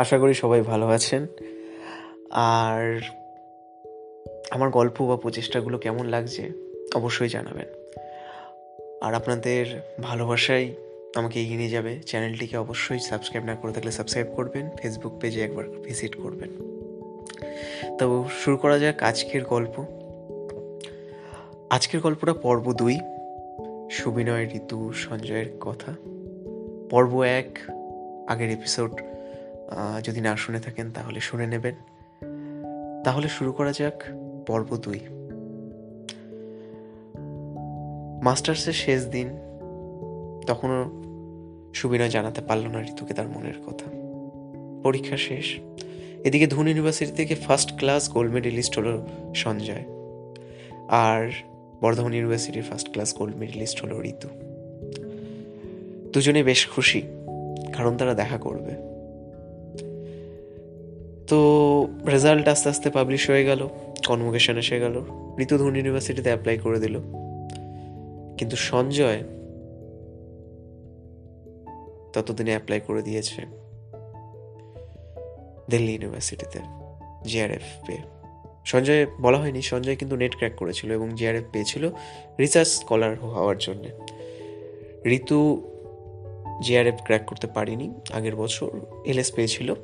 আশা করি সবাই ভালো আছেন। আর আমার গল্প বা প্রচেষ্টাগুলো কেমন লাগছে অবশ্যই জানাবেন। আর আপনাদের ভালোবাসাই আমাকে এগিয়ে নিয়ে যাবে। চ্যানেলটিকে অবশ্যই সাবস্ক্রাইব না করে থাকলে সাবস্ক্রাইব করবেন ফেসবুক পেজে একবার ভিজিট করবেন। তো শুরু করা যাক আজকের গল্প। আজকের গল্পটা পর্ব দুই, সুবিনয় ঋতু সঞ্জয়ের কথা। পর্ব এক, আগের এপিসোড যদি না শুনে থাকেন তাহলে শুনে নেবেন। তাহলে শুরু করা যাক পর্ব দুই। মাস্টার্সের শেষ দিন, তখনও সুবিনয় জানাতে পারল না ঋতুকে তার মনের কথা। পরীক্ষা শেষ। এদিকে ধুন ইউনিভার্সিটি থেকে ফার্স্ট ক্লাস গোল্ড মেডেলিস্ট হলো সঞ্জয়। আর বর্ধমান ইউনিভার্সিটির ফার্স্ট ক্লাস গোল্ড মেডেলিস্ট হলো ঋতু। দুজনে বেশ খুশি, কারণ তারা দেখা করবে। তো রেজাল্ট আস্তে আস্তে পাবলিশ হয়ে গেল কনভোকেশন এসে গেল ঋতু ধুন ইউনিভার্সিটিতে অ্যাপ্লাই করে দিল। কিন্তু সঞ্জয় ততদিনে অ্যাপ্লাই করে দিয়েছে দিল্লি ইউনিভার্সিটিতে জিআরএফ পেয়ে সঞ্জয়, বলা হয়নি, সঞ্জয় কিন্তু নেট ক্র্যাক করেছিল এবং জিআরএফ পেয়েছিল রিসার্চ স্কলার হওয়ার জন্য। ঋতু জিআরএফ ক্র্যাক করতে পারিনি, আগের বছর এলএস পেয়েছিল।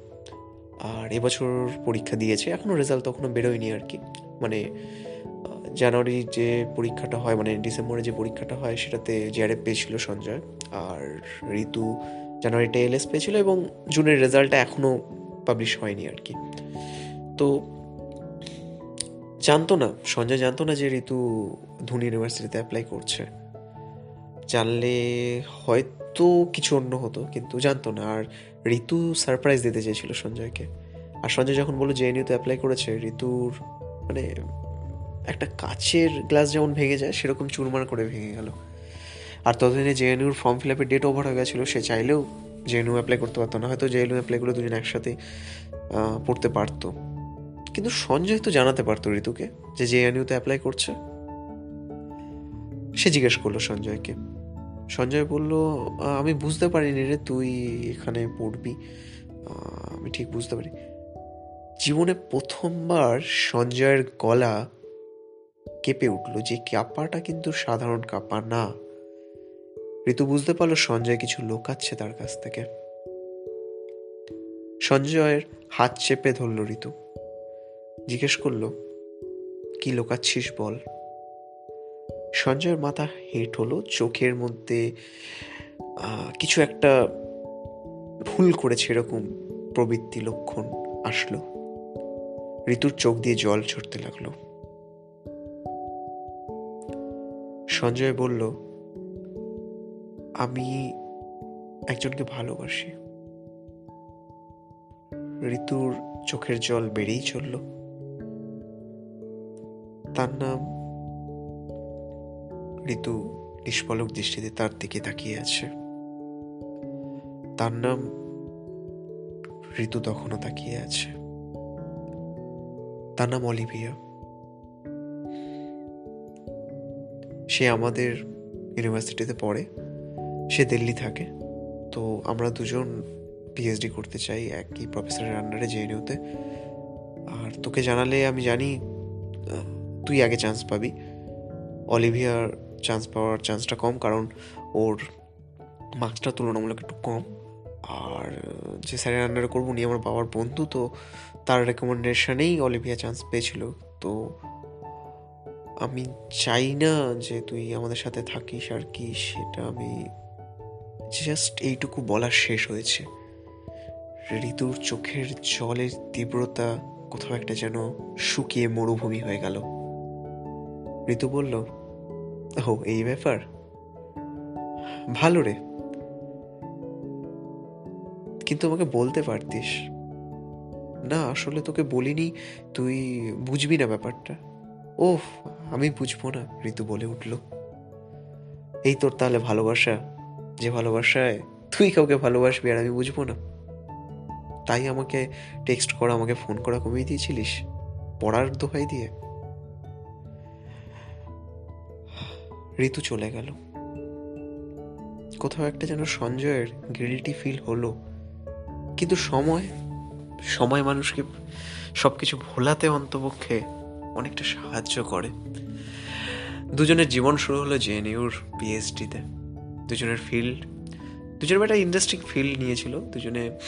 আর এবছর পরীক্ষা দিয়েছে এখনও রেজাল্ট তখনও বেরোয়নি আর কি। মানে জানুয়ারি যে পরীক্ষাটা হয় মানে ডিসেম্বরে যে পরীক্ষাটা হয়, সেটাতে জিআরএফ পেয়েছিল সঞ্জয়। আর ঋতু জানুয়ারিতে এলএস পেয়েছিল এবং জুনের রেজাল্টটা এখনও পাবলিশ হয়নি আর কি। তো, জানতো না, সঞ্জয় জানতো না যে ঋতু ধুন ইউনিভার্সিটিতে অ্যাপ্লাই করছে। জানলে হয়তো কিছু অন্য হতো, কিন্তু জানতো না। আর ঋতু সারপ্রাইজ দিতে চেয়েছিল সঞ্জয়কে। আর সঞ্জয় যখন বলল জেএনইউতে অ্যাপ্লাই করেছে, ঋতুর মানে একটা কাচের গ্লাস যেমন ভেঙে যায়, সেরকম চুরমার করে ভেঙে গেল। আর ততদিনে জেএনইউর ফর্ম ফিল আপের ডেট ওভার হয়ে গেছিল, সে চাইলেও জেএনইউ অ্যাপ্লাই করতে পারতো না। হয়তো জেএনইউ অ্যাপ্লাই করলে দুজন একসাথে পড়তে পারতো। কিন্তু সঞ্জয় তো জানাতে পারতো ঋতুকে যে জেএনইউতে অ্যাপ্লাই করছে। সে জিজ্ঞেস করল সঞ্জয়কে। সঞ্জয় বলল আমি বুঝতে পারিনি রে তুই এখানে পড়বি। আমি ঠিক বুঝতে পারি। জীবনে প্রথমবার সঞ্জয়ের গলা কেঁপে উঠল যে কাপাটা কিন্তু সাধারণ কাপা না। ঋতু বুঝতে পারল সঞ্জয় কিছু লোকাচ্ছে তার কাছ থেকে। সঞ্জয়ের হাত চেপে ধরল ঋতু। জিজ্ঞেস করল, কি লোকাচ্ছিস বল? সঞ্জয়ের মাথা হেঁট হলো, চোখের মধ্যে কিছু একটা ভুল করেছে এরকম প্রবৃত্তি লক্ষণ আসলো। ঋতুর চোখ দিয়ে জল ছড়তে লাগল। সঞ্জয় বলল, আমি একজনকে ভালোবাসি। ঋতুর চোখের জল বেড়েই চলল। তার নাম ঋতু নিষ্পলক দৃষ্টিতে তার দিকে তাকিয়ে আছে। তার নাম ঋতু তখনও তাকিয়ে আছে। তার নাম অলিভিয়া। সে আমাদের ইউনিভার্সিটিতে পড়ে। সে দিল্লি থাকে। তো আমরা দুজন পিএইচডি করতে চাই একই প্রফেসরের আন্ডারে জেএনইউতে আর তোকে জানালে আমি জানি তুই আগে চান্স পাবি। অলিভিয়ার চান্স পাওয়ার চান্সটা কম, কারণ ওর মার্কসটা তুলনামূলক একটু কম। আর যে স্যারের আন্ডারে করব উনি আমার বাবার বন্ধু, তো তার রেকমেন্ডেশনেই অলিভিয়া চান্স পেয়েছিল। তো আমি চাই না যে তুই আমাদের সাথে থাকিস আর কি, সেটা আমি জাস্ট এইটুকু বলা শেষ হয়েছে। ঋতুর চোখের জলের তীব্রতা কোথাও একটা যেন শুকিয়ে মরুভূমি হয়ে গেল। ঋতু বলল, ও, এই ব্যাপার? ভালো রে। কিন্তু আমাকে বলতে পারতিস। না, আসলে তোকে বলিনি, তুই বুঝবি না ব্যাপারটা। ও আমি বুঝব না, ঋতু বলে উঠল। এই তোর তাহলে ভালোবাসা। যে ভালোবাসায় তুই কাউকে ভালোবাসবি আর আমি বুঝব না। তাই আমাকে টেক্সট করা, আমাকে ফোন করা কমিয়ে দিয়েছিলিস? পড়ার দোহাই দিয়ে। ঋতু চলে গেল। কোথাও একটা যেন সঞ্জয়ের গিল্টি ফিল হলো। কিন্তু সময় সময় মানুষকে সব কিছু ভোলাতে অন্তপক্ষে অনেকটা সাহায্য করে। দুজনের জীবন শুরু হলো জেএনইউর পিএইচডিতে দুজনের ফিল্ড দুজনের একটা ইন্টারেস্টিং ফিল্ড নিয়েছিল। দুজনে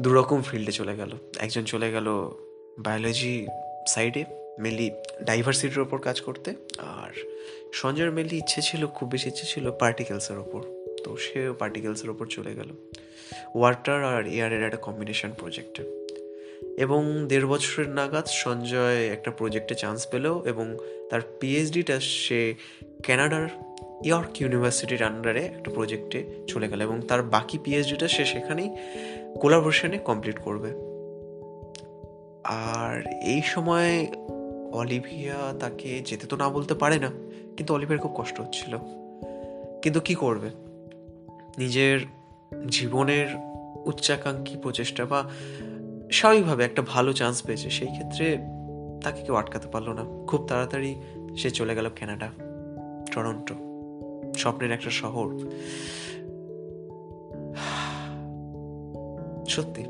দুরকম ফিল্ডে চলে গেল। একজন চলে গেল বায়োলজি সাইডে মেনলি ডাইভার্সিটির ওপর কাজ করতে, আর সঞ্জয়ের মেনলি ইচ্ছে ছিল, খুব বেশি ইচ্ছে ছিল পার্টিকেলসের ওপর। তো সে পার্টিকেলসের ওপর চলে গেল। ওয়াটার আর এয়ারের একটা কম্বিনেশন প্রজেক্টে এবং দেড় বছরের নাগাদ সঞ্জয় একটা প্রজেক্টে চান্স পেল, এবং তার পিএইচডিটা সে ক্যানাডার ইয়র্ক ইউনিভার্সিটির আন্ডারে একটা প্রজেক্টে চলে গেল, এবং তার বাকি পিএইচডিটা সে সেখানেই কোলাবোরেশনে কমপ্লিট করবে। আর এই সময় অলিভিয়া তাকে যেতে তো না বলতে পারে না, কিন্তু অলিভিয়ার খুব কষ্ট হচ্ছিল। কিন্তু কি করবে? নিজের জীবনের উচ্চাকাঙ্ক্ষী প্রচেষ্টা বা স্বাভাবিকভাবে একটা ভালো চান্স পেয়েছে, সেই ক্ষেত্রে তাকে কেউ আটকাতে পারল না। খুব তাড়াতাড়ি সে চলে গেল ক্যানাডা, টরন্টো, স্বপ্নের একটা শহর। সত্যি,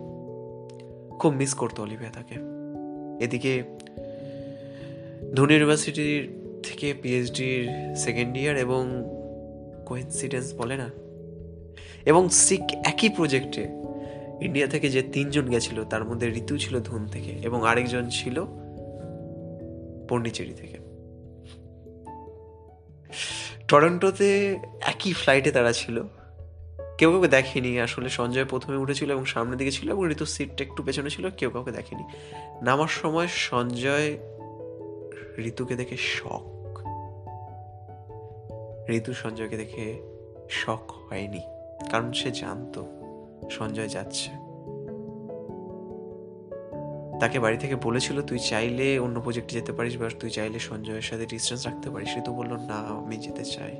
খুব মিস করতো অলিভিয়া তাকে। এদিকে ধোনি ইউনিভার্সিটির থেকে পিএইচডির সেকেন্ড ইয়ার এবং কোইন্সিডেন্স বলে না। এবং সিক একই প্রজেক্টে ইন্ডিয়া থেকে যে তিনজন গেছিল, তার মধ্যে ঋতু ছিল ধুন থেকে এবং আরেকজন ছিল পন্ডিচেরি থেকে। টরন্টোতে একই ফ্লাইটে তারা ছিল। কেউ কাউকে দেখেনি, আসলে সঞ্জয় প্রথমে উঠেছিল এবং সামনের দিকে ছিল এবং ঋতুর সিটটা একটু পেছনে ছিল, কেউ কাউকে দেখেনি। নামার সময় সঞ্জয় ঋতুকে দেখে শখ। ঋতু সঞ্জয়কে দেখে শখ হয়নি, কারণ সে জানতো সঞ্জয় যাচ্ছে। তাকে বাড়ি থেকে বলেছিল, তুই চাইলে অন্য প্রজেক্টে যেতে পারিস বা তুই চাইলে সঞ্জয়ের সাথে ডিস্টেন্স রাখতে পারিস। সে তো বলল, না, আমি যেতে চাই।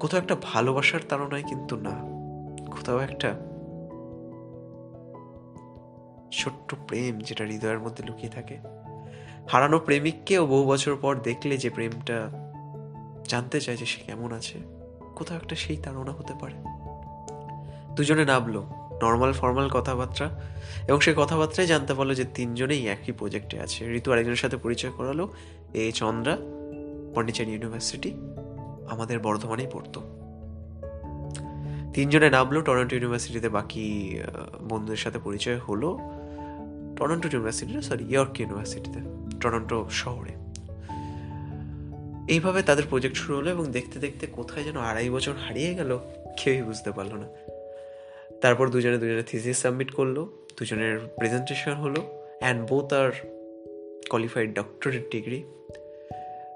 কোথাও একটা ভালোবাসার তাড়নায় কিন্তু না, কোথাও একটা ছোট্ট প্রেম যেটা হৃদয়ের মধ্যে লুকিয়ে থাকে। হারানো প্রেমিককেও বহু বছর পর দেখলে যে প্রেমটা, জানতে চায় যে সে কেমন আছে। কোথাও একটা সেই তাড়না হতে পারে। দুজনে নামলো নর্মাল ফর্মাল কথাবার্তা। এবং সেই কথাবার্তায় জানতে পারল যে তিনজনেই একই প্রজেক্টে আছে। ঋতু আরেকজনের সাথে পরিচয় করালো, এ চন্দ্রা, পন্ডিচেরি ইউনিভার্সিটি আমাদের বর্ধমানেই পড়তো। তিনজনে নামলো, টরন্টো ইউনিভার্সিটিতে বাকি বন্ধুদের সাথে পরিচয় হলো। টরন্টো ইউনিভার্সিটিতে সরি ইয়র্ক ইউনিভার্সিটিতে টরন্টো শহরে। এইভাবে তাদের প্রজেক্ট শুরু হলো এবং দেখতে দেখতে কোথায় যেন আড়াই বছর হারিয়ে গেল, কেউই বুঝতে পারল না। তারপর দুজনে দুজনে থিসিস সাবমিট করল, দুজনের প্রেজেন্টেশন হলো and both R qualified doctorate degree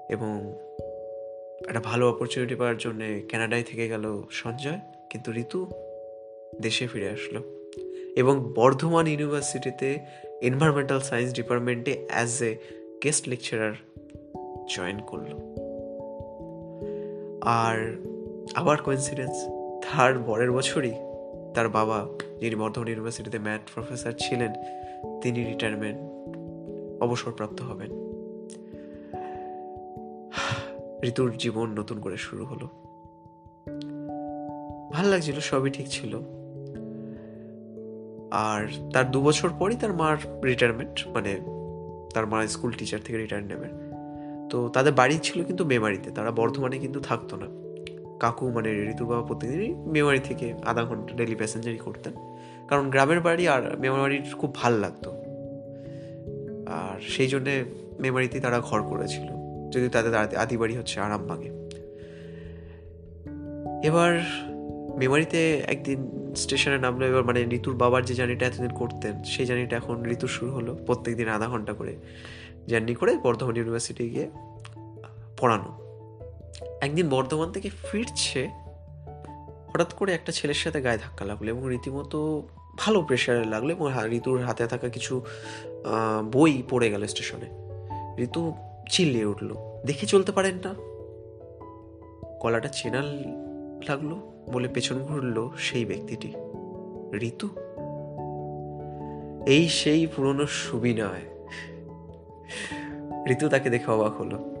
এবং একটা ভালো অপরচুনিটি পাওয়ার জন্যে ক্যানাডায় থেকে গেল সঞ্জয়, কিন্তু ঋতু দেশে ফিরে আসলো। এবং বর্ধমান ইউনিভার্সিটিতে এনভায়রনমেন্টাল সায়েন্স ডিপার্টমেন্টে as a guest lecturer join করল। আর আবার কোইন্সিডেন্স তার পরের বছরই তার বাবা, যিনি বর্ধমান ইউনিভার্সিটিতে ম্যাথ প্রফেসর ছিলেন, তিনি রিটায়ারমেন্ট অবসরপ্রাপ্ত হবেন। ঋতুর জীবন নতুন করে শুরু হলো। ভালো লাগছিল, সবই ঠিক ছিল। আর তার দু বছর পরই তার মার রিটায়ারমেন্ট মানে তার মা স্কুল টিচার থেকে রিটায়ার নেবেন তো তাদের বাড়ি ছিল কিন্তু মেমারিতে, তারা বর্ধমানে কিন্তু থাকতো না। কাকু মানে ঋতুর বাবা প্রতিদিনই মেমারি থেকে আধা ঘণ্টা ডেলি প্যাসেঞ্জারই করতেন। কারণ গ্রামের বাড়ি আর মেমারির খুব ভালো লাগতো। আর সেই জন্যে মেমারিতেই তারা ঘর করেছিল যদি তাদের আদি বাড়ি হচ্ছে আরামবাগে। এবার মেমারিতে একদিন স্টেশনে নামলো এবার মানে ঋতুর বাবার যে জার্নিটা এতদিন করতেন, সেই জার্নিটা এখন ঋতু শুরু হলো প্রত্যেক দিন আধা ঘণ্টা করে জার্নি করে বর্ধমান ইউনিভার্সিটি গিয়ে পড়ানো। একদিন বর্ধমান থেকে ফিরছে, হঠাৎ করে একটা ছেলের সাথে গায়ে ধাক্কা লাগল এবং রীতিমতো ভালো প্রেশারে লাগল এবং ঋতুর হাতে থাকা কিছু বই পড়ে গেল স্টেশনে। ঋতু চিল্লিয়ে উঠল, দেখে চলতে পারেন না? গলাটা চেনাল লাগল। বলে পেছন ঘুরলো সেই ব্যক্তিটি। ঋতু? এই সেই পুরনো সুবিনয়। ঋতু তাকে দেখে অবাক হলো।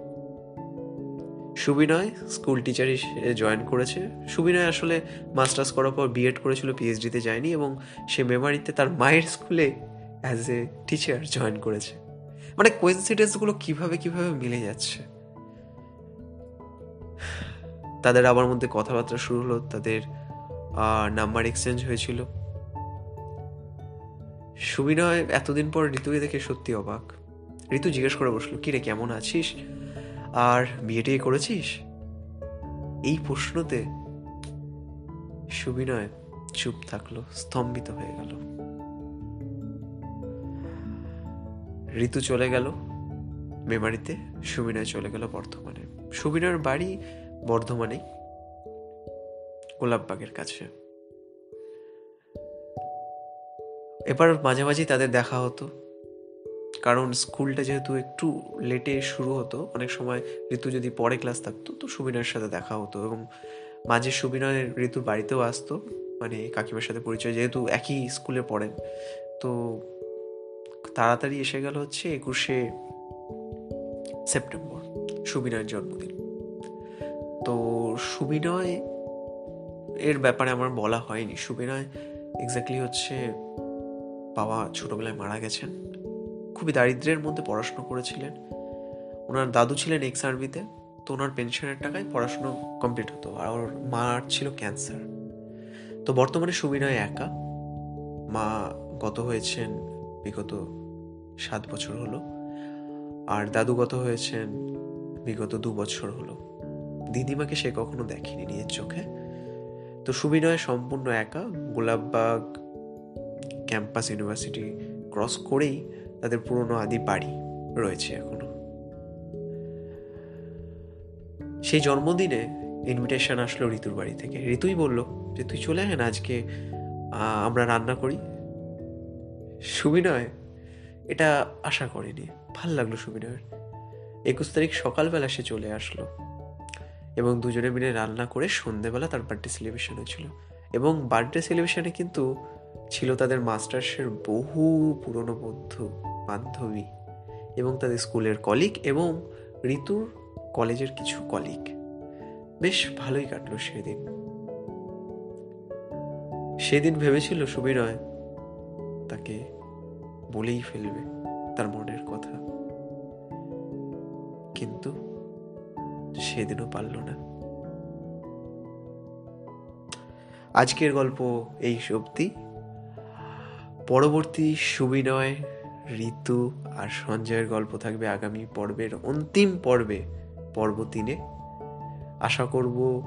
সুবিনয় স্কুল টিচার হিসেবে জয়েন করেছে। সুবিনয় আসলে মাস্টার্স করার পর বিএড করেছিল, পিএইচডিতে যায়নি এবং সে মেমারিতে তার মায়ের স্কুলে অ্যাজ এ টিচার জয়েন করেছে। মানে কোয়েন্সিডেন্সগুলো কীভাবে কীভাবে মিলে যাচ্ছে? তাদের আবার মধ্যে কথাবার্তা শুরু হলো, তাদের নাম্বার এক্সচেঞ্জ হয়েছিল। সুবিনয় এতদিন পর ঋতুকে দেখে সত্যি অবাক। ঋতু জিজ্ঞেস করে বসল, কিরে, কেমন আছিস? আর বিয়ে টিয়ে করেছিস? এই প্রশ্নতে সুবিনয় চুপ থাকল, স্তম্ভিত হয়ে গেল। ঋতু চলে গেল, মেমারিতে সুবিনয় চলে গেল বর্তমানে সুবিনয়ের বাড়ি বর্ধমানে গোলাপবাগের কাছে। এবার মাঝে মাঝেই তাদের দেখা হতো, কারণ স্কুলটা যেহেতু একটু লেটে শুরু হতো, অনেক সময় ঋতু যদি পরে ক্লাস থাকতো, তো সুবিনয়ের সাথে দেখা হতো এবং মাঝে সুবিনয়ের ঋতুর বাড়িতেও আসতো মানে কাকিমার সাথে পরিচয়, যেহেতু একই স্কুলে পড়েন। তো তাড়াতাড়ি এসে গেল হচ্ছে একুশে সেপ্টেম্বর সুবিনয়ের জন্মদিন। তো সুবিনয় এর ব্যাপারে আমার বলা হয়নি। সুবিনয় এক্স্যাক্টলি হচ্ছে বাবা ছোটবেলায় মারা গেছেন। খুবই দারিদ্র্যের মধ্যে পড়াশুনো করেছিলেন। ওনার দাদু ছিলেন এক্স আর্মিতে তো ওনার পেনশনের টাকায় পড়াশুনো কমপ্লিট হতো আর ওর মার ছিল ক্যান্সার তো বর্তমানে সুবিনয় একা। মা গত হয়েছেন, বিগত সাত বছর হলো। আর দাদু গত হয়েছেন, বিগত দু বছর হলো। দিদিমাকে সে কখনো দেখেনি নিজের চোখে। তো সুবিনয় সম্পূর্ণ একা, গোলাপবাগ ক্যাম্পাস ইউনিভার্সিটি ক্রস করেই তাদের পুরনো আদি বাড়ি রয়েছে এখনও। সেই জন্মদিনে ইনভিটেশন আসলো ঋতুর বাড়ি থেকে। ঋতুই বলল যে, তুই চলে আয় না আজকে আমরা রান্না করি। সুবিনয় এটা আশা করেনি। ভালো লাগল সুবিনয়ের। একুশ তারিখ সকালবেলা সে চলে আসলো। এবং দুজনে মিলে রান্না করে সন্ধেবেলা তার বার্থডে সেলিব্রেশন হয়েছিল। এবং বার্থডে সেলিব্রেশনে কিন্তু ছিল তাদের মাস্টার্সের বহু পুরনো বন্ধু, বান্ধবী এবং তাদের স্কুলের কলিগ এবং ঋতুর কলেজের কিছু কলিগ বেশ ভালোই কাটলো সেদিন। সেদিন ভেবেছিল সুবিনয় তাকে বলেই ফেলবে তার মনের কথা। কিন্তু সেদিনও পারল না। আজকের গল্প এই সত্যি পরবর্তী সুবিনয়, ঋতু আর সঞ্জয়ের গল্প থাকবে আগামী পর্বের অন্তিম পর্বে, পর্ব তিনে। আশা করব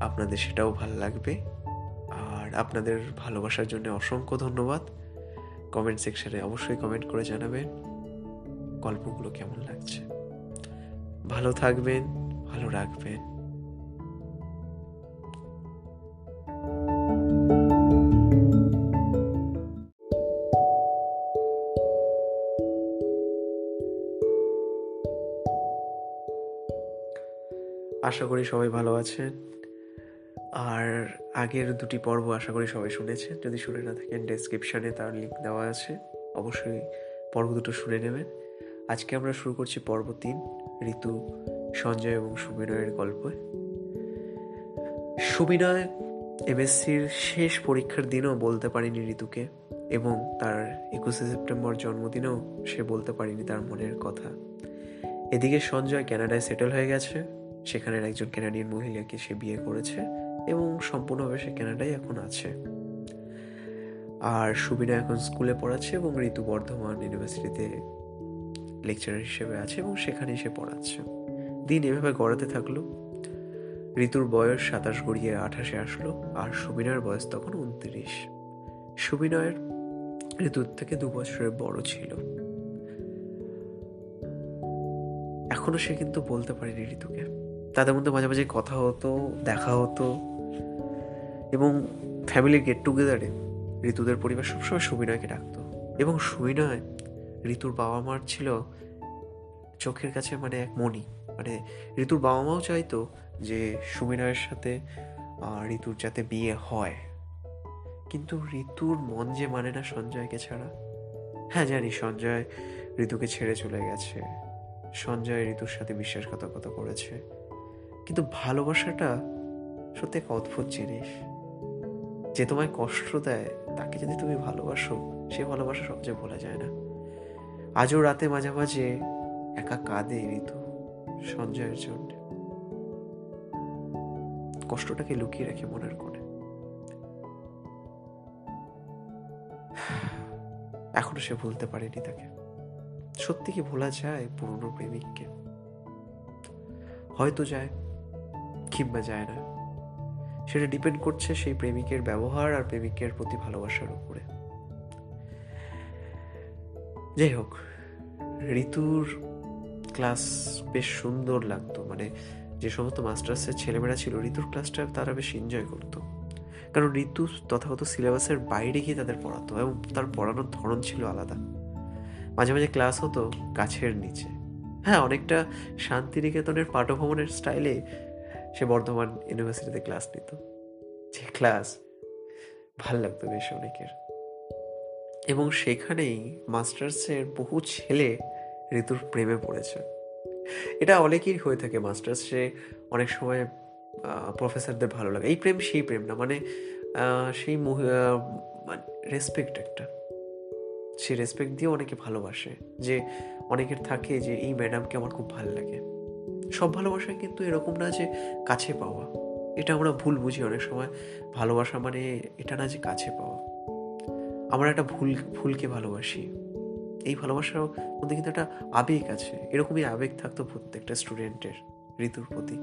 আপনাদের সেটাও ভালো লাগবে। আর আপনাদের ভালোবাসার জন্য অসংখ্য ধন্যবাদ। কমেন্ট সেকশনে অবশ্যই কমেন্ট করে জানাবেন। গল্পগুলো কেমন লাগছে? ভালো থাকবেন। ভালো রাখবেন আশা করি সবাই ভালো আছেন। আর আগের দুটি পর্ব আশা করি সবাই শুনেছেন। যদি শুনে না থাকেন ডেসক্রিপশানে তার লিঙ্ক দেওয়া আছে। অবশ্যই পর্ব দুটো শুনে নেবেন। আজকে আমরা শুরু করছি পর্ব তিন, ঋতু সঞ্জয় এবং সুবিনয়ের গল্প। সুবিনয় এমএসসির শেষ পরীক্ষার দিনও বলতে পারিনি ঋতুকে এবং তার একুশে সেপ্টেম্বর জন্মদিনেও সে বলতে পারিনি তার মনের কথা। এদিকে সঞ্জয় ক্যানাডায় সেটেল হয়ে গেছে। সেখানের একজন ক্যানাডিয়ান মহিলাকে সে বিয়ে করেছে এবং সম্পূর্ণভাবে সে ক্যানাডায় এখন আছে। আর সুবিনা এখন স্কুলে পড়াচ্ছে এবং ঋতু বর্ধমান ইউনিভার্সিটিতে লেকচারার হিসেবে আছে এবং সেখানেই সে পড়াচ্ছে। দিন এভাবে গড়াতে থাকল। ঋতুর বয়স সাতাশ গড়িয়ে আঠাশে আসলো আর সুবিনয়ের বয়স তখন উনত্রিশ। সুবিনয়ের ঋতুর থেকে দু বছরের বড় ছিল। এখনও সে কিন্তু বলতে পারেনি ঋতুকে। তাদের মধ্যে মাঝে মাঝে কথা হতো, দেখা হতো। এবং ফ্যামিলির গেট টুগেদারে ঋতুদের পরিবার সবসময় সুবিনয়কে ডাকতো। এবং সুবিনয় ঋতুর বাবা মার ছিল চোখের কাছে মানে এক মণি। মানে ঋতুর বাবা মাও চাইতো যে সুমিনয়ের সাথে ঋতুর যাতে বিয়ে হয়। কিন্তু ঋতুর মন যে মানে না সঞ্জয়কে ছাড়া। হ্যাঁ জানি সঞ্জয় ঋতুকে ছেড়ে চলে গেছে। সঞ্জয় ঋতুর সাথে বিশ্বাসঘাতকতা করেছে। কিন্তু ভালোবাসাটা সত্যি এক অদ্ভুত জিনিস। যে তোমায় কষ্ট দেয়, তাকে যদি তুমি ভালোবাসো, সে ভালোবাসা সহজে বলা যায় না। আজও রাতে মাঝে মাঝে একা কাঁদে ঋতু। সঞ্জয়ের জন্য। কষ্টটাকে লুকিয়ে রেখে মনের কোণে। এখনও সে ভুলতে পারেনি তাকে। সত্যি কি ভোলা যায় পুরনো প্রেমিককে? হয়তো যায়, কিংবা যায় না। সেটা ডিপেন্ড করছে সেই প্রেমিকের ব্যবহার আর প্রেমিকের প্রতি ভালোবাসার উপরে। যাই হোক, ঋতুর ক্লাস বেশ সুন্দর লাগতো। মানে যে সমস্ত মাস্টার্সের ছেলেমেয়েরা ছিল, ঋতুর ক্লাসটা তারা বেশ এনজয় করতো। কারণ ঋতু তথাগত সিলেবাসের বাইরে গিয়ে তাদের পড়াতো এবং তার পড়ানোর ধরন ছিল আলাদা। মাঝে মাঝে ক্লাস হতো গাছের নিচে। হ্যাঁ অনেকটা শান্তিনিকেতনের পাঠভবনের স্টাইলে সে বর্ধমান ইউনিভার্সিটিতে ক্লাস নিত। যে ক্লাস ভালো লাগতো বেশ অনেকের। এবং সেখানেই মাস্টার্সের বহু ছেলে ঋতুর প্রেমে পড়েছে। এটা অনেকেই হয়ে থাকে, মাস্টার্সে। অনেক সময় প্রফেসরদের ভালো লাগে। এই প্রেম সেই প্রেম না মানে সেই মানে রেসপেক্ট একটা। সে রেসপেক্ট দিয়ে অনেকে ভালোবাসে। যে অনেকের থাকে যে, এই ম্যাডামকে আমার খুব ভালো লাগে। সব ভালোবাসা কিন্তু এরকম না যে, কাছে পাওয়া। এটা আমরা ভুল বুঝি অনেক সময়। ভালোবাসা মানে এটা না যে, কাছে পাওয়া। আমরা একটা ভুল, ভুলকে ভালোবাসি। এই ভালোবাসার মধ্যে কিন্তু একটা আবেগ আছে। এরকমই আবেগ থাকতো প্রত্যেকটা স্টুডেন্টের ঋতুর প্রতি।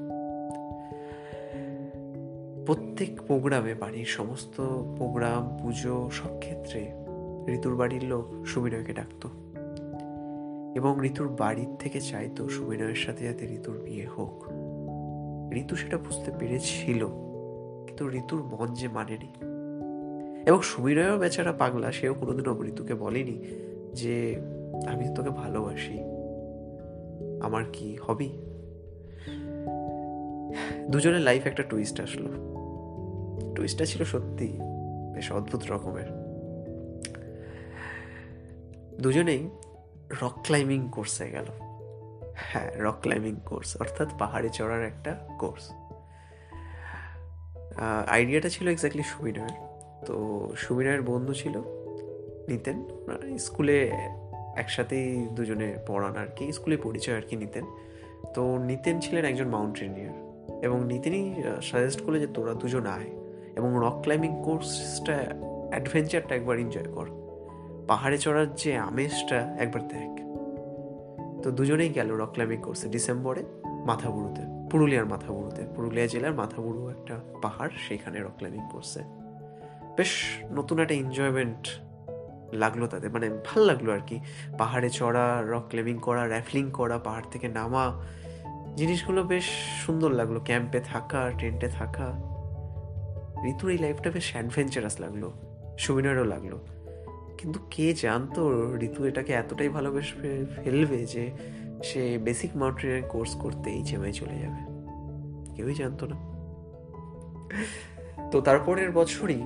প্রত্যেক প্রোগ্রামে বাড়ির সমস্ত প্রোগ্রাম, পুজো সব ক্ষেত্রে ঋতুর বাড়ির লোক সুবিনয়কে ডাকতো। এবং ঋতুর বাড়ির থেকে চাইতো সুবিনয়ের সাথে যাতে ঋতুর বিয়ে হোক। ঋতু সেটা বুঝতে পেরেছিল, কিন্তু ঋতুর মন যে মানেনি। এবং সুবিনয়ও বেচারা পাগলা, সেও কোনোদিনও ঋতুকে বলেনি যে আমি তোকে ভালোবাসি। আমার কি হবি? দুজনের লাইফ একটা টুইস্ট আসলো। টুইস্টটা ছিল সত্যি বেশ অদ্ভুত রকমের। দুজনেই রক ক্লাইম্বিং কোর্সে গেল। হ্যাঁ রক ক্লাইম্বিং কোর্স অর্থাৎ পাহাড়ে চড়ার একটা কোর্স আইডিয়াটা ছিল এক্স্যাক্টলি সুবিনয়ের তো সুবিনয়ের বন্ধু ছিল নিতেন। স্কুলে একসাথেই দুজনে পড়ান আর কি, স্কুলে পরিচয় আর কি নিতেন। তো নিতেন ছিলেন একজন মাউন্টেনিয়ার এবং নিতেনই সাজেস্ট করলে যে তোরা দুজন আয় এবং রক ক্লাইম্বিং কোর্সটা অ্যাডভেঞ্চারটা একবার এনজয় কর। পাহাড়ে চড়ার যে আমেজটা একবার দেখ। তো দুজনেই গেল রক ক্লাইম্বিং কোর্সে ডিসেম্বরে মাথাবুড়ুতে পুরুলিয়ার মাথাবুড়ুতে পুরুলিয়া জেলার মাথাবুড়ু একটা পাহাড়, সেখানে রক ক্লাইম্বিং কোর্সে বেশ নতুন একটা এনজয়মেন্ট লাগল তাদের মানে ভালো লাগল আর কি। পাহাড়ে চড়া রক ক্লাইম্বিং করা র্যাফলিং করা, পাহাড় থেকে নামা, জিনিসগুলো বেশ সুন্দর লাগল। ক্যাম্পে থাকা টেন্টে থাকা। ঋতুর এই লাইফটা বেশ অ্যাডভেঞ্চারাস লাগল সুবিনারও লাগল। কিন্তু কে জানতো ঋতু এটাকে এতটাই ভালোবেসে ফেলবে যে সে বেসিক মাউন্টেনের কোর্স করতে এই চেমাই চলে যাবে? কেউই জানতো না। তো তারপরের বছরই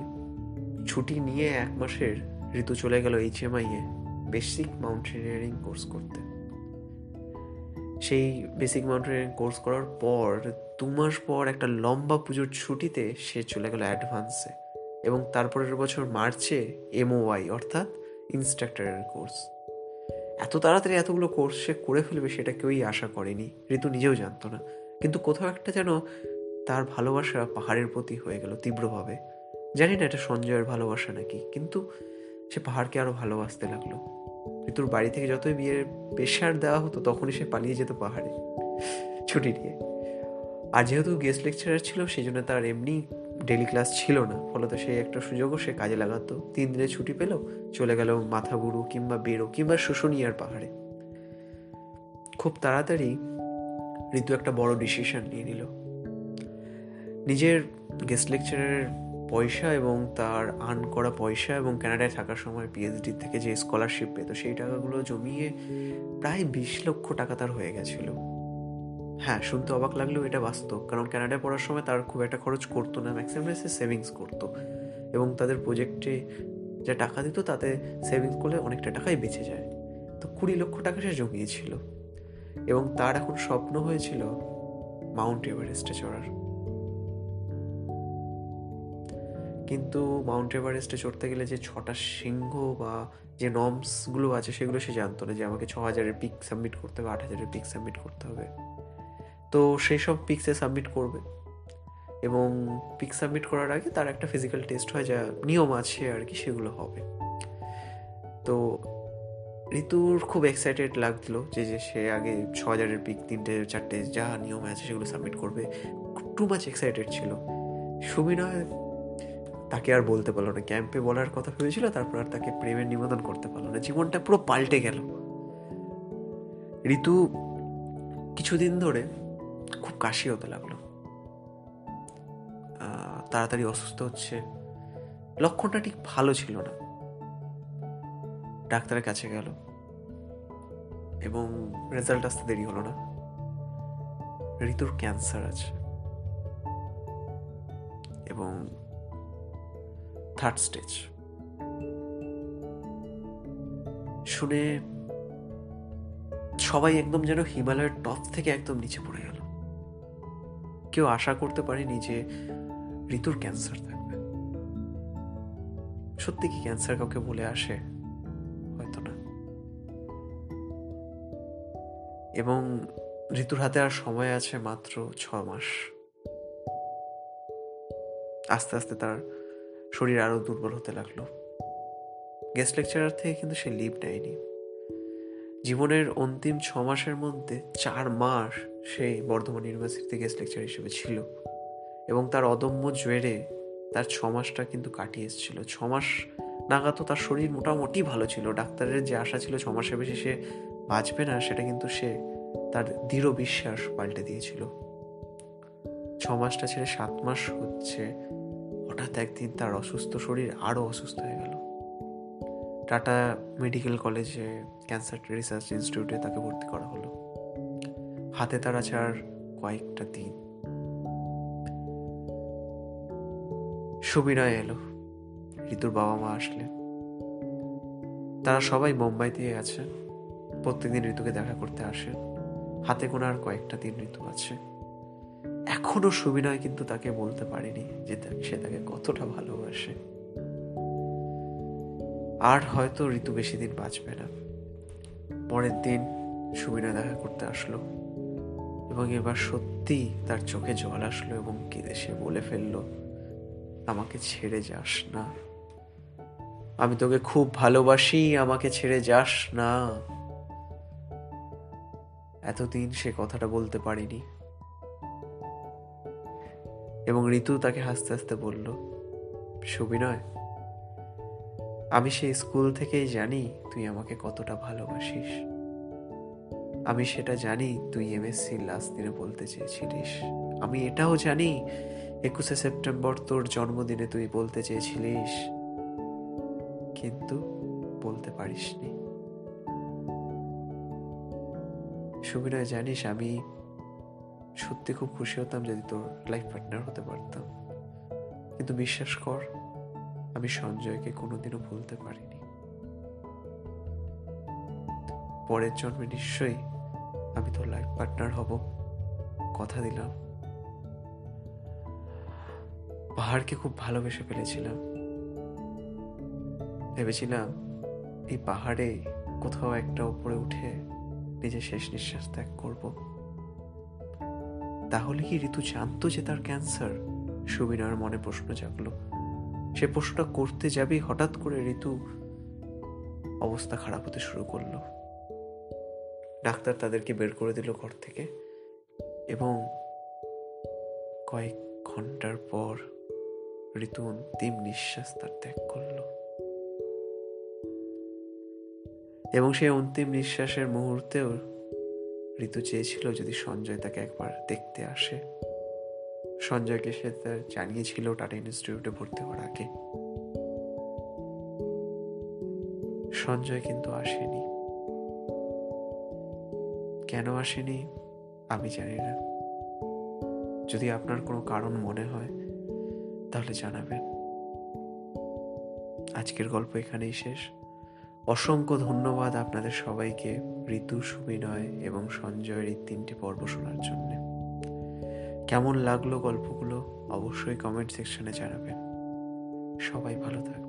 ছুটি নিয়ে এক মাসের ঋতু চলে গেল H M A basic mountaineering course করতে। সেই বেসিক মাউন্টেনিয়ারিং কোর্স করার পর দু মাস পর একটা লম্বা পুজোর ছুটিতে সে চলে গেল অ্যাডভান্সে এবং তারপরের বছর মার্চে এমওয়াই অর্থাৎ ইনস্ট্রাক্টরের কোর্স এত তাড়াতাড়ি এতগুলো কোর্স সে করে ফেলবে সেটা কেউই আশা করেনি, ঋতু নিজেও জানতো না। কিন্তু কোথাও একটা যেন তার ভালোবাসা পাহাড়ের প্রতি হয়ে গেল তীব্রভাবে। জানি না এটা সঞ্জয়ের ভালোবাসা নাকি, কিন্তু সে পাহাড়কে আরও ভালোবাসতে লাগল। ঋতুর বাড়ি থেকে যতই বিয়ের প্রেশার দেওয়া হতো, তখনই সে পালিয়ে যেত পাহাড়ে ছুটি নিয়ে। আর যেহেতু গেস্ট লেকচারার ছিল সেই জন্য তার এমনি ডেলি ক্লাস ছিল না। ফলত সেই একটা সুযোগও সে কাজে লাগাতো। তিন দিনে ছুটি পেল, চলে গেল মাথা বুড়ো কিংবা বেরো কিংবা শুশুনিয়ার পাহাড়ে। খুব তাড়াতাড়ি ঋতু একটা বড় ডিসিশন নিয়ে নিল। নিজের গেস্ট লেকচারের পয়সা এবং তার আর্ন করা পয়সা এবং কানাডায় থাকার সময় পিএইচডি থেকে যে স্কলারশিপ পেত, সেই টাকাগুলো জমিয়ে প্রায় বিশ লক্ষ টাকা তার হয়ে গেছিল। হ্যাঁ শুনতে অবাক লাগলেও এটা বাস্তব, কারণ ক্যানাডায় পড়ার সময় তার খুব একটা খরচ করতো না ম্যাক্সিমাম সে সেভিংস করতো এবং তাদের প্রজেক্টে যা টাকা দিত তাতে সেভিংস করলে অনেকটা টাকাই বেঁচে যায়। তো কুড়ি লক্ষ টাকা সে জমিয়েছিল এবং তার এখন স্বপ্ন হয়েছিল মাউন্ট এভারেস্টে চড়ার। কিন্তু মাউন্ট এভারেস্টে চড়তে গেলে যে ছটা সিংহ বা যে নর্মসগুলো আছে, সেগুলো সে জানতো না যে আমাকে ছ হাজারের পিক সাবমিট করতে হবে, আট হাজারের পিক সাবমিট করতে হবে। তো সেই সব পিক্সে সাবমিট করবে। এবং পিক সাবমিট করার আগে তার একটা ফিজিক্যাল টেস্ট হয়, যা নিয়ম আছে আর কি, সেগুলো হবে। তো ঋতুর খুব এক্সাইটেড লাগল যে যে সে আগে ছ হাজারের পিক তিনটে, চারটে যা নিয়ম আছে, সেগুলো সাবমিট করবে। টু মাচ এক্সাইটেড ছিল। সুবিনয় তাকে আর বলতে পারল না। ক্যাম্পে বলার কথা ভেবেছিল, তারপর আর তাকে প্রেমের নিবেদন করতে পারল না। জীবনটা পুরো পাল্টে গেল। ঋতু কিছুদিন ধরে খুব কাশি হতে লাগল। তাড়াতাড়ি অসুস্থ হচ্ছে। লক্ষণটা ঠিক ভালো ছিল না। ডাক্তারের কাছে গেল। এবং রেজাল্ট আসতে দেরি হলো না। ঋতুর ক্যান্সার আছে। এবং থার্ড স্টেজ। শুনে সবাই একদম যেন হিমালয়ের টপ থেকে একদম নিচে পড়ে গেল। কেউ আশা করতে পারেনি যে ঋতুর ক্যান্সার থাকবে। সত্যি কি ক্যান্সার কাউকে বলে আসে? হয়তো না। এবং ঋতুর হাতে আর সময় আছে মাত্র ছ মাস। আস্তে আস্তে তার শরীর আরও দুর্বল হতে লাগল। গেস্ট লেকচারার থেকে কিন্তু সে লিভ নেয়নি। জীবনের অন্তিম ছ মাসের মধ্যে চার মাস সে বর্ধমান ইউনিভার্সিটিতে গেস্ট লেকচার হিসেবে ছিল এবং তার অদম্য জোয়েরে তার ছ মাসটা কিন্তু কাটিয়ে এসেছিল। ছ মাস নাগাদ তার শরীর মোটামুটি ভালো ছিল। ডাক্তারের যে আশা ছিল ছ মাসের বেশি সে বাঁচবে না, সেটা কিন্তু সে তার দৃঢ় বিশ্বাস পাল্টে দিয়েছিল। ছ মাসটা ছেড়ে সাত মাস হচ্ছে। হঠাৎ একদিন তার অসুস্থ শরীর আরও অসুস্থ হয়ে গেল। টাটা মেডিকেল কলেজে ক্যান্সার রিসার্চ ইনস্টিটিউটে তাকে ভর্তি করা হলো। হাতে তার আছে আর কয়েকটা দিন। সুবিনয় এলো। ঋতুর বাবা মা আসলে তারা সবাই মুম্বাইতে আছে। প্রত্যেকদিন ঋতুকে দেখা করতে আসে। হাতে গোনার কয়েকটা দিন ঋতু আছে। এখনও সুবিনয় কিন্তু তাকে বলতে পারেনি যে সে তাকে কতটা ভালোবাসে। আর হয়তো ঋতু বেশি দিন বাঁচবে না। পরের দিন সুবিনয় দেখা করতে আসলো এবং এবার সত্যি তার চোখে জল আসলো এবং কেঁদে সে বলে ফেলল, আমাকে ছেড়ে যাস না। আমি তোকে খুব ভালোবাসি, আমাকে ছেড়ে যাস না। এতদিন সে কথাটা বলতে পারিনি। এবং ঋতু তাকে হাসতে হাসতে বলল সুবিনয় আমি সেই স্কুল থেকেই জানি তুই আমাকে কতটা ভালোবাসিস। আমি সেটা জানি তুই এম এস এমএসসি লাস্ট দিনে বলতে চেয়েছিলিস। আমি এটাও জানি একুশে সেপ্টেম্বর তোর জন্মদিনে তুই বলতে চেয়েছিলিস, কিন্তু বলতে পারিসনি। সুবিনয় জানিস আমি সত্যি খুব খুশি হতাম যদি তোর লাইফ পার্টনার হতে পারতাম। কিন্তু বিশ্বাস কর, আমি সঞ্জয়কে কোনোদিনও ভুলতে পারিনি। পরের জন্মে নিশ্চয়ই আমি তোর লাইফ পার্টনার হব, কথা দিলাম। পাহাড়কে খুব ভালোবেসে ফেলেছিলাম। ভেবেছিলাম এই পাহাড়ে কোথাও একটা উপরে উঠে নিজের শেষ নিঃশ্বাস ত্যাগ করব। তাহলে কি ঋতু জানতো যে তার ক্যান্সার? সুবিনার মনে প্রশ্ন জাগলো। সে প্রশ্নটা করতে যাবেই হঠাৎ করে ঋতু অবস্থা খারাপ হতে শুরু করল। ডাক্তার তাদেরকে বের করে দিল ঘর থেকে এবং কয়েক ঘণ্টার পর ঋতু অন্তিম নিঃশ্বাস তার ত্যাগ করল। এবং সেই অন্তিম নিঃশ্বাসের মুহূর্তেও ঋতু চেয়েছিল যদি সঞ্জয় তাকে একবার দেখতে আসে। সঞ্জয়কে সে তার জানিয়েছিল টাটা ইনস্টিটিউটে ভর্তি হওয়ার আগে? সঞ্জয় কিন্তু আসেনি। কেন আসেনি? আমি জানি না। যদি আপনার কোনো কারণ মনে হয়, তাহলে জানাবেন। আজকের গল্প এখানেই শেষ। অসংখ্য ধন্যবাদ আপনাদের সবাইকে। ঋতু সুবিনয় এবং সঞ্জয়ের এই তিনটি পর্ব শোনার জন্যে। কেমন লাগল গল্পগুলো অবশ্যই কমেন্ট সেকশনে জানাবেন। সবাই ভালো থাকবেন।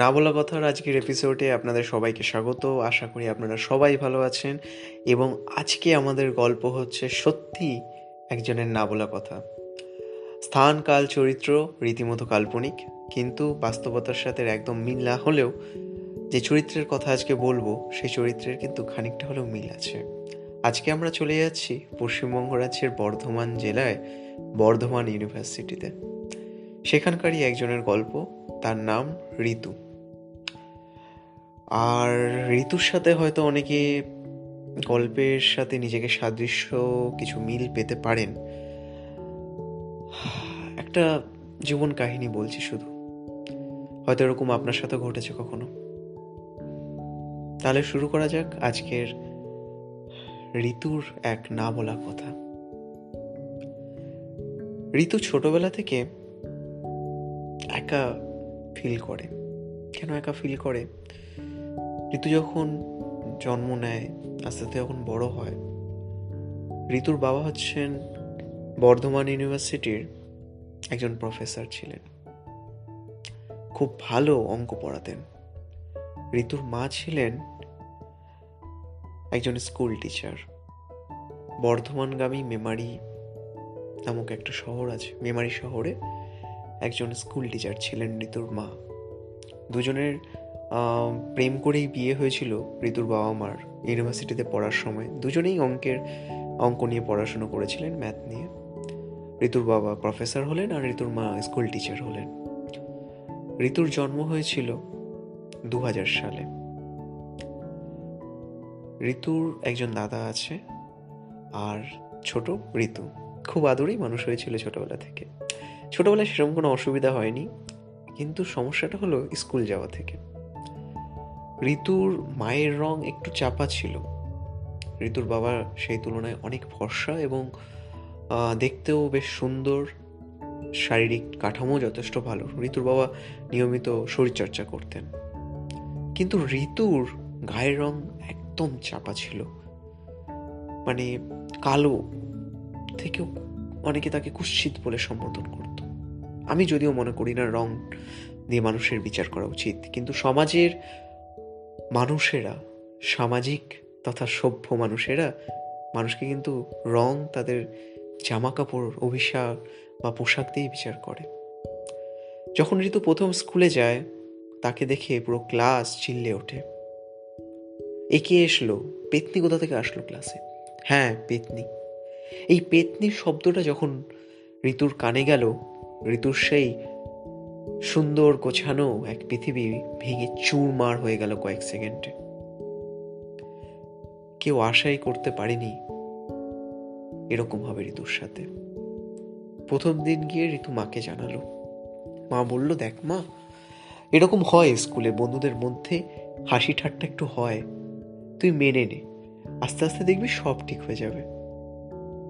না বলা কথার আজকের এপিসোডে আপনাদের সবাইকে স্বাগত। আশা করি আপনারা সবাই ভালো আছেন এবং আজকে আমাদের গল্প হচ্ছে সত্যি একজনের না বলা কথা। স্থান, কাল, চরিত্র রীতিমতো কাল্পনিক, কিন্তু বাস্তবতার সাথে একদম মিল না হলেও যে চরিত্রের কথা আজকে বলব, সেই চরিত্রের কিন্তু খানিকটা হলেও মিল আছে। আজকে আমরা চলে যাচ্ছি পশ্চিমবঙ্গ রাজ্যের বর্ধমান জেলায়, বর্ধমান ইউনিভার্সিটিতে। সেখানকারই একজনের গল্প, তার নাম ঋতু। আর ঋতুর সাথে হয়তো অনেকে গল্পের সাথে নিজেকে সাদৃশ্য কিছু মিল পেতে পারেন। একটা জীবন কাহিনী বলছি শুধু। হয়তো এরকম আপনার সাথে ঘটেছে কখনো। তাহলে শুরু করা যাক আজকের ঋতুর এক না বলা কথা। ঋতু ছোটবেলা থেকে একা ফিল করে। কেন একা ফিল করে? ঋতু যখন জন্ম নেয়, আস্তে আস্তে যখন বড় হয়, ঋতুর বাবা হচ্ছেন বর্ধমান ইউনিভার্সিটির একজন প্রফেসর ছিলেন। খুব ভালো অঙ্ক পড়াতেন। ঋতুর মা ছিলেন একজন স্কুল টিচার। বর্ধমানগামী মেমারি নামক একটা শহর আছে, মেমারি শহরে একজন স্কুল টিচার ছিলেন ঋতুর মা। দুজনের প্রেম করেই বিয়ে হয়েছিল ঋতুর বাবা মার ইউনিভার্সিটিতে পড়ার সময়। দুজনেই অঙ্কের অঙ্ক নিয়ে পড়াশুনো করেছিলেন ম্যাথ নিয়ে। ঋতুর বাবা প্রফেসর হলেন আর ঋতুর মা স্কুল টিচার হলেন। ঋতুর জন্ম হয়েছিল দু হাজার সালে। ঋতুর একজন দাদা আছে আর ছোট ঋতু। খুব আদরেই মানুষ হয়েছিল ছোটবেলা থেকে। ছোটবেলায় সেরকম কোনো অসুবিধা হয়নি, কিন্তু সমস্যাটা হলো স্কুল যাওয়া থেকে। ঋতুর মায়ের রং একটু চাপা ছিল। ঋতুর বাবা সেই তুলনায় অনেক ফর্সা এবং দেখতেও বেশ সুন্দর। শারীরিক কাঠামো যথেষ্ট ভালো। ঋতুর বাবা নিয়মিত শরীরচর্চা করতেন। কিন্তু ঋতুর গায়ের রং একদম চাপা ছিল। মানে কালো থেকেও অনেকে তাকে কুৎসিত বলে সম্বোধন করত। আমি যদিও মনে করি না রং দিয়ে মানুষের বিচার করা উচিত, কিন্তু সমাজের মানুষেরা, সামাজিক তথা সভ্য মানুষেরা, মানুষকে কিন্তু রং, তাদের জামা কাপড় অভিশাপ বা পোশাক দিয়ে বিচার করে। যখন ঋতু প্রথম স্কুলে যায়, তাকে দেখে পুরো ক্লাস চিল্লে ওঠে। একে এসলো, পেতনি কোথা থেকে আসলো ক্লাসে? হ্যাঁ পেতনি। এই পেতনির শব্দটা যখন ঋতুর কানে গেল, ঋতুর সেই সুন্দর গোছানো এক পৃথিবী ভেঙে চুরমার হয়ে গেল কয়েক সেকেন্ডে। কেউ আশাই করতে পারেনি এরকম হবে ঋতুর সাথে। প্রথম দিন গিয়ে ঋতু মাকে জানালো। মা বলল, দেখ মা, এরকম হয় স্কুলে, বন্ধুদের মধ্যে হাসি ঠাট্টা একটু হয়। তুই মেনে নে, আস্তে আস্তে দেখবি সব ঠিক হয়ে যাবে।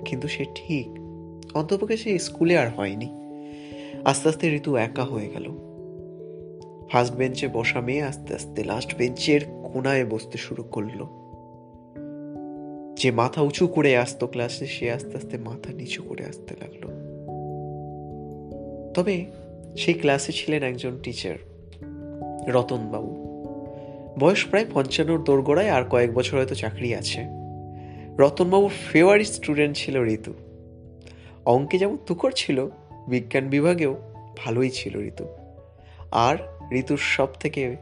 কিন্তু সে ঠিক, অন্তপক্ষে সে স্কুলে আর হয়নি। আস্তে আস্তে ঋতু একা হয়ে গেল। ফার্স্ট বেঞ্চে বসা মেয়ে আস্তে আস্তে লাস্ট বেঞ্চের কোনায় বসতে শুরু করল। যে মাথা উঁচু করে আসতো ক্লাসে সে আস্তে আস্তে মাথা নিচু করে আসতে লাগল। তবে সেই ক্লাসে ছিলেন একজন টিচার রতনবাবু বয়স প্রায় পঞ্চান্নর দোরগোড়ায় আর কয়েক বছর হয়তো চাকরি আছে। রতনবাবুর ফেভারিট স্টুডেন্ট ছিল ঋতু। অঙ্কে যেমন তুকর ছিল বিজ্ঞান বিভাগেও ভালোই ছিল ঋতু। আর ঋতুর সব থেকে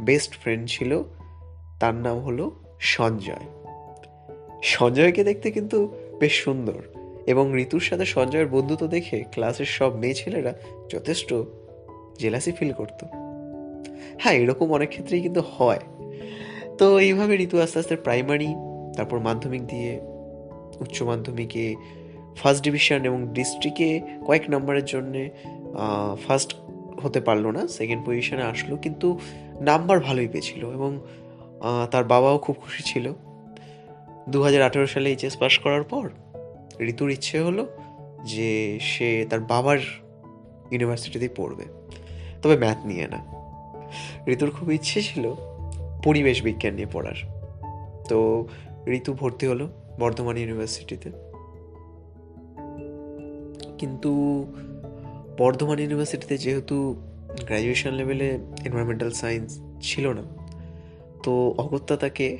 বেস্ট ফ্রেন্ড ছিল, তার নাম হলো সঞ্জয়। সঞ্জয়কে দেখতে কিন্তু বেশ সুন্দর এবং ঋতুর সাথে সঞ্জয়ের বন্ধুত্ব দেখে ক্লাসের সব মেয়ে ছেলেরা যথেষ্ট জেলাসি ফিল করত। হ্যাঁ এরকম অনেক ক্ষেত্রেই কিন্তু হয়। তো এইভাবে ঋতু আস্তে আস্তে প্রাইমারি তারপর মাধ্যমিক দিয়ে উচ্চ মাধ্যমিকে ফার্স্ট ডিভিশন এবং ডিস্ট্রিক্টে কয়েক নম্বরের জন্যে ফার্স্ট হতে পারল না, সেকেন্ড পজিশনে আসলো, কিন্তু নাম্বার ভালোই পেয়েছিল এবং তার বাবাও খুব খুশি ছিল। দু হাজার আঠেরো সালে এইচএস পাশ করার পর ঋতুর ইচ্ছে হলো যে সে তার বাবার ইউনিভার্সিটিতেই পড়বে। তবে ম্যাথ নিয়ে না। ঋতুর খুব ইচ্ছে ছিল পরিবেশ বিজ্ঞান নিয়ে পড়ার। তো ঋতু ভর্তি হলো বর্ধমান ইউনিভার্সিটিতে। কিন্তু বর্ধমান ইউনিভার্সিটিতে যেহেতু গ্র্যাজুয়েশন লেভেলে এনভায়রনমেন্টাল সায়েন্স ছিল না, তো অগত্যা তাকে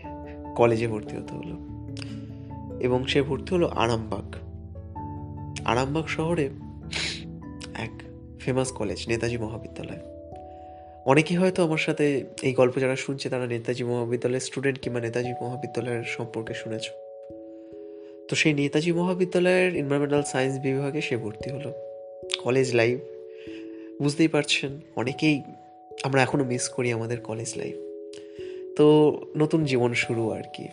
কলেজে ভর্তি হতে হলো। এবং সে ভর্তি হলো আরামবাগ। আরামবাগ শহরে এক ফেমাস কলেজ নেতাজি মহাবিদ্যালয়। অনেকেই হয়তো আমার সাথে এই গল্প যারা শুনছে তারা নেতাজি মহাবিদ্যালয়ের স্টুডেন্ট কিংবা নেতাজি মহাবিদ্যালয়ের সম্পর্কে শুনেছ। তো সেই নেতাজি মহাবিদ্যালয়ের এনভায়রনমেন্টাল সায়েন্স বিভাগে সে ভর্তি হলো। কলেজ লাইফ বুঝতেই পারছেন, অনেকেই আমরা এখনও মিস করি আমাদের কলেজ লাইফ তো নতুন জীবন শুরু আর কি।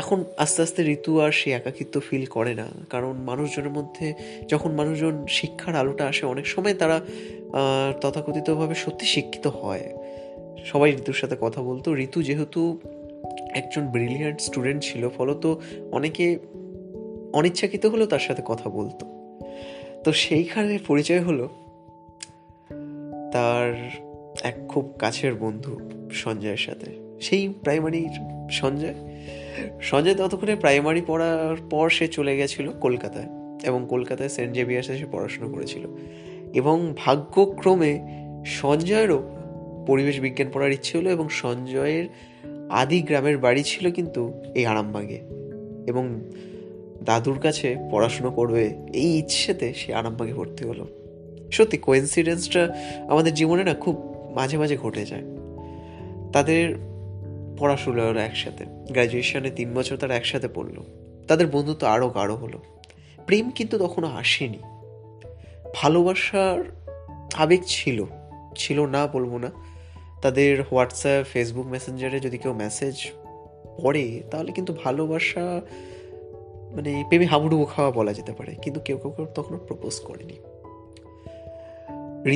এখন আস্তে আস্তে ঋতু আর সে একাকিত্ব ফিল করে না, কারণ মানুষজনের মধ্যে যখন মানুষজন শিক্ষার আলোটা আসে, অনেক সময় তারা তথাকথিতভাবে সত্যি শিক্ষিত হয়। সবাই ঋতুর সাথে কথা বলতো। ঋতু যেহেতু একজন ব্রিলিয়ান্ট স্টুডেন্ট ছিল, ফলত অনেকে অনিচ্ছাকৃত হলেও তার সাথে কথা বলতো। তো সেইখানে পরিচয় হলো তার এক খুব কাছের বন্ধু সঞ্জয়ের সাথে। সেই প্রাইমারির সঞ্জয়। সঞ্জয় ততক্ষণে প্রাইমারি পড়ার পর সে চলে গেছিল কলকাতায় এবং কলকাতায় সেন্ট জেভিয়ার্সে সে পড়াশোনা করেছিল। এবং ভাগ্যক্রমে সঞ্জয়েরও পরিবেশ বিজ্ঞান পড়ার ইচ্ছে হলো এবং সঞ্জয়ের আদি গ্রামের বাড়ি ছিল কিন্তু এই আরামবাগে। এবং দাদুর কাছে পড়াশুনো করবে এই ইচ্ছেতে সে আরামবাগে ভর্তি হলো। সত্যি কোয়েন্সিডেন্সটা আমাদের জীবনে না খুব মাঝে মাঝে ঘটে যায়। তাদের পড়াশুনো হলো একসাথে গ্র্যাজুয়েশনে তিন বছর তারা একসাথে পড়ল। তাদের বন্ধুত্ব আরও গাঢ় হলো। প্রেম কিন্তু তখনও আসেনি। ভালোবাসার আবেগ ছিল ছিল না বলব না। তাদের হোয়াটসঅ্যাপ, ফেসবুক মেসেঞ্জারে যদি কেউ মেসেজ পড়ে, তাহলে কিন্তু ভালোবাসা মানে প্রেমে হাবুডুবু খাওয়া বলা যেতে পারে, কিন্তু কেউ কেউ কেউ তখনও প্রপোজ করেনি।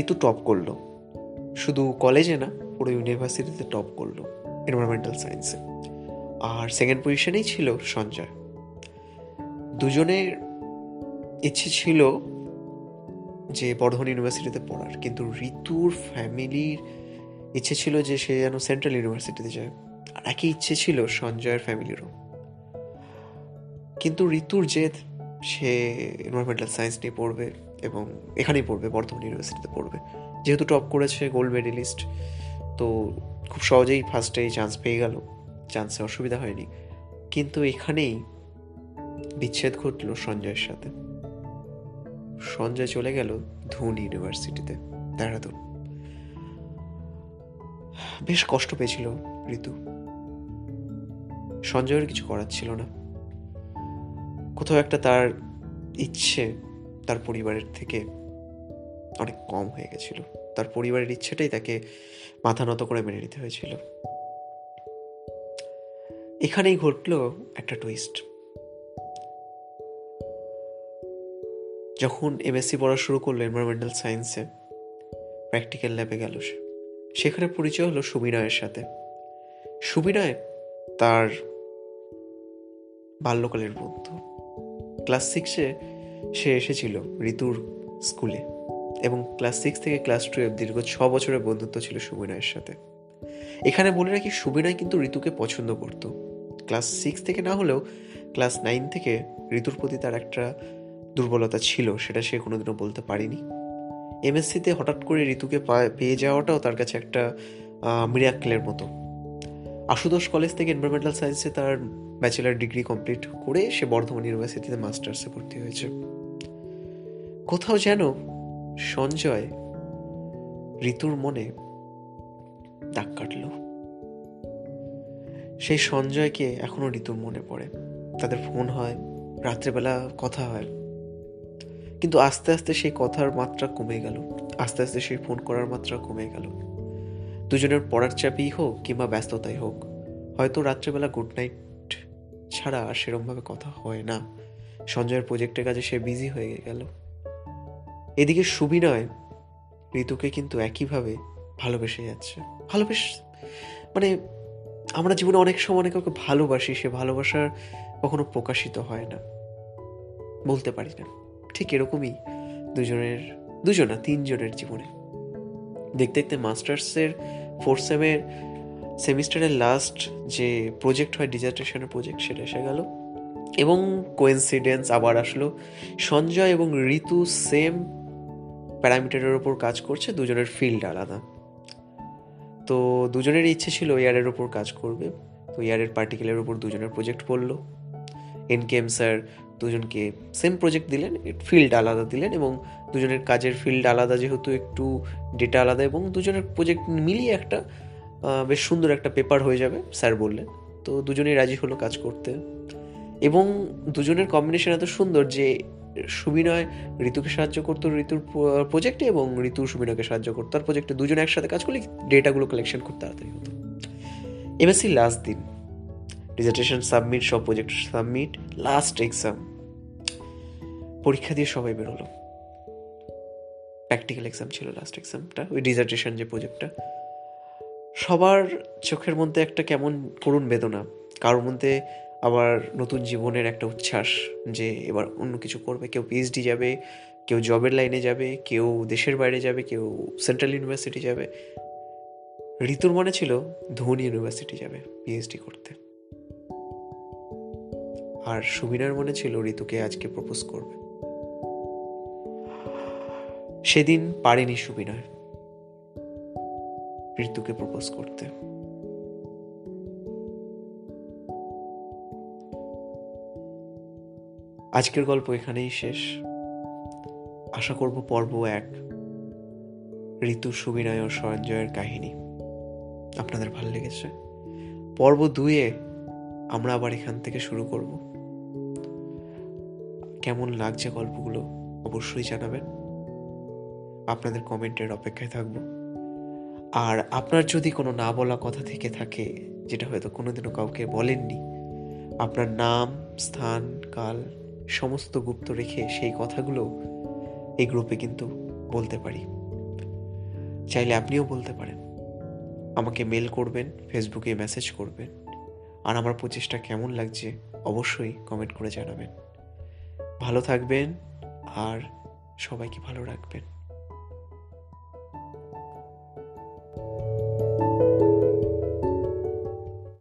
ঋতু টপ করল। শুধু কলেজে না, পুরো ইউনিভার্সিটিতে টপ করল এনভায়রনমেন্টাল সায়েন্সে আর সেকেন্ড পজিশনেই ছিল সঞ্জয়। দুজনের ইচ্ছে ছিল যে বর্ধমান ইউনিভার্সিটিতে পড়ার, কিন্তু ঋতুর ফ্যামিলির ইচ্ছে ছিল যে সে যেন সেন্ট্রাল ইউনিভার্সিটিতে যায়। আর একই ইচ্ছে ছিল সঞ্জয়ের ফ্যামিলিরও কিন্তু ঋতুর জেদ, সে এনভায়রনমেন্টাল সায়েন্স নিয়ে পড়বে এবং এখানেই পড়বে, বর্ধমান ইউনিভার্সিটিতে পড়বে। যেহেতু টপ করেছে গোল্ড মেডেলিস্ট তো খুব সহজেই ফার্স্টেই চান্স পেয়ে গেল। চান্সে অসুবিধা হয়নি। কিন্তু এখানেই বিচ্ছেদ ঘটল সঞ্জয়ের সাথে। সঞ্জয় চলে গেল ধুন ইউনিভার্সিটিতে দেহরাদুন। বেশ কষ্ট পেয়েছিল ঋতু। সঞ্জয়ের কিছু করার ছিল না। কোথাও একটা তার ইচ্ছে তার পরিবারের থেকে অনেক কম হয়ে গেছিল। তার পরিবারের ইচ্ছেটাই তাকে মাথা নত করে মেনে নিতে হয়েছিল। এখানেই ঘটল একটা টুইস্ট যখন এমএসসি পড়া শুরু করল এনভায়রনমেন্টাল সায়েন্সে প্র্যাকটিক্যাল ল্যাবে গেল সে। সেখানে পরিচয় হলো সুবিনয়ের সাথে। সুবিনয় তার বাল্যকালের বন্ধু। ক্লাস সিক্সে সে এসেছিল ঋতুর স্কুলে এবং ক্লাস সিক্স থেকে ক্লাস টুয়েলভ দীর্ঘ ছ বছরের বন্ধুত্ব ছিল সুবিনয়ের সাথে। এখানে বলে রাখি সুবিনয় কিন্তু ঋতুকে পছন্দ করত। ক্লাস সিক্স থেকে না হলেও ক্লাস নাইন থেকে ঋতুর প্রতি তার একটা দুর্বলতা ছিল, সেটা সে কোনোদিনও বলতে পারেনি। এমএসসিতে হঠাৎ করে ঋতুকে পেয়ে যাওয়াটাও তার কাছে একটা মিরাক্কেলের মতো। আশুদোষ কলেজ থেকে এনভারমেন্টাল সায়েন্সে তার ব্যাচেলার ডিগ্রি কমপ্লিট করে সে বর্ধমান ইউনিভার্সিটিতে মাস্টার্সে ভর্তি হয়েছে। কোথাও যেন সঞ্জয় ঋতুর মনে দাগ কাটল। সেই সঞ্জয়কে এখনও ঋতুর মনে পড়ে। তাদের ফোন হয়, রাত্রেবেলা কথা হয়। কিন্তু আস্তে আস্তে সেই কথার মাত্রা কমে গেল। আস্তে আস্তে সেই ফোন করার মাত্রা কমে গেল। দুজনের পড়ার চাপই হোক কিংবা ব্যস্ততাই হোক, হয়তো রাত্রেবেলা গুড নাইট ছাড়া আর সেরমভাবে কথা হয় না। সঞ্জয়ের প্রজেক্টের কাজে সে বিজি হয়ে গেল। এদিকে সুবিনয় ঋতুকে কিন্তু একইভাবে ভালোবেসে যাচ্ছে। ভালোবেস মানে আমরা জীবনে অনেক সময় অনেক কাউকে ভালোবাসি, সে ভালোবাসার কখনো প্রকাশিত হয় না। বলতে পারি না। ঠিক এরকমই দুজনের, দুজন, তিনজনের জীবনে। দেখতে দেখতে মাস্টার্সের ফোর্থ সেমের সেমিস্টারের লাস্ট যে প্রজেক্ট হয় ডিজার্টেশনের প্রজেক্ট সেটা এসে গেল। এবং কোয়েন্সিডেন্স আবার আসলো। সঞ্জয় এবং ঋতু সেম প্যারামিটারের ওপর কাজ করছে, দুজনের ফিল্ড আলাদা। তো দুজনের ইচ্ছে ছিল এয়ারের ওপর কাজ করবে। তো এয়ারের পার্টিকেলের ওপর দুজনের প্রজেক্ট পড়ল এনকেএম স্যার দুজনকে সেম প্রজেক্ট দিলেন ফিল্ড আলাদা দিলেন এবং দুজনের কাজের ফিল্ড আলাদা যেহেতু একটু ডেটা আলাদা এবং দুজনের প্রজেক্ট মিলিয়ে একটা বেশ সুন্দর একটা পেপার হয়ে যাবে স্যার বললেন। তো দুজনেই রাজি হলো কাজ করতে। এবং দুজনের কম্বিনেশন এত সুন্দর যে সুবিনয় ঋতুকে সাহায্য করতো ঋতুর প্রজেক্টে এবং ঋতু সুবিনয়কে সাহায্য করতো। আর প্রজেক্টে দুজনে একসাথে কাজ করলে ডেটাগুলো কালেকশন খুব তাড়াতাড়ি হতো। এমএসসি লাস্ট দিন। ডিজার্টেশন সাবমিট সব প্রজেক্ট সাবমিট লাস্ট এক্সাম পরীক্ষা দিয়ে সবাই বেরোলো। প্র্যাকটিক্যাল এক্সাম ছিল লাস্ট এক্সামটা ওই ডিজার্টেশন যে প্রজেক্টটা সবার চোখের মধ্যে একটা কেমন করুণ বেদনা, কারোর মধ্যে আবার নতুন জীবনের একটা উচ্ছ্বাস যে এবার অন্য কিছু করবে। কেউ পিএইচডি যাবে, কেউ জবের লাইনে যাবে, কেউ দেশের বাইরে যাবে, কেউ সেন্ট্রাল ইউনিভার্সিটি যাবে। ঋতুর মনে ছিল ধোনি ইউনিভার্সিটি যাবে পিএইচডি করতে। আর সুবিনার মনে ছিল ঋতুকে আজকে প্রপোজ করবে। সেদিন পারেনি সুবিনয় ঋতুকে প্রপোজ করতে। আজকের গল্প এখানেই শেষ। আশা করব পর্ব এক, ঋতু সুবিনয় ও সঞ্জয়ের কাহিনী। আপনাদের ভালো লেগেছে? পর্ব দুয়ে আমরা আবার এখান থেকে শুরু করব। কেমন লাগছে গল্পগুলো অবশ্যই জানাবেন। আপনাদের কমেন্টের অপেক্ষায় থাকব। আর আপনার যদি কোনো না বলা কথা থেকে থাকে, যেটা হয়তো কোনোদিনও কাউকে বলেননি, আপনার নাম, স্থান, কাল, সমস্ত গুপ্ত রেখে সেই কথাগুলো এই গ্রুপে কিন্তু বলতে পারি। চাইলে আপনিও বলতে পারেন। আমাকে মেল করবেন, ফেসবুকে মেসেজ করবেন। আর আমার প্রচেষ্টা কেমন লাগছে অবশ্যই কমেন্ট করে জানাবেন। ভালো থাকবেন আর সবাইকে ভালো রাখবেন।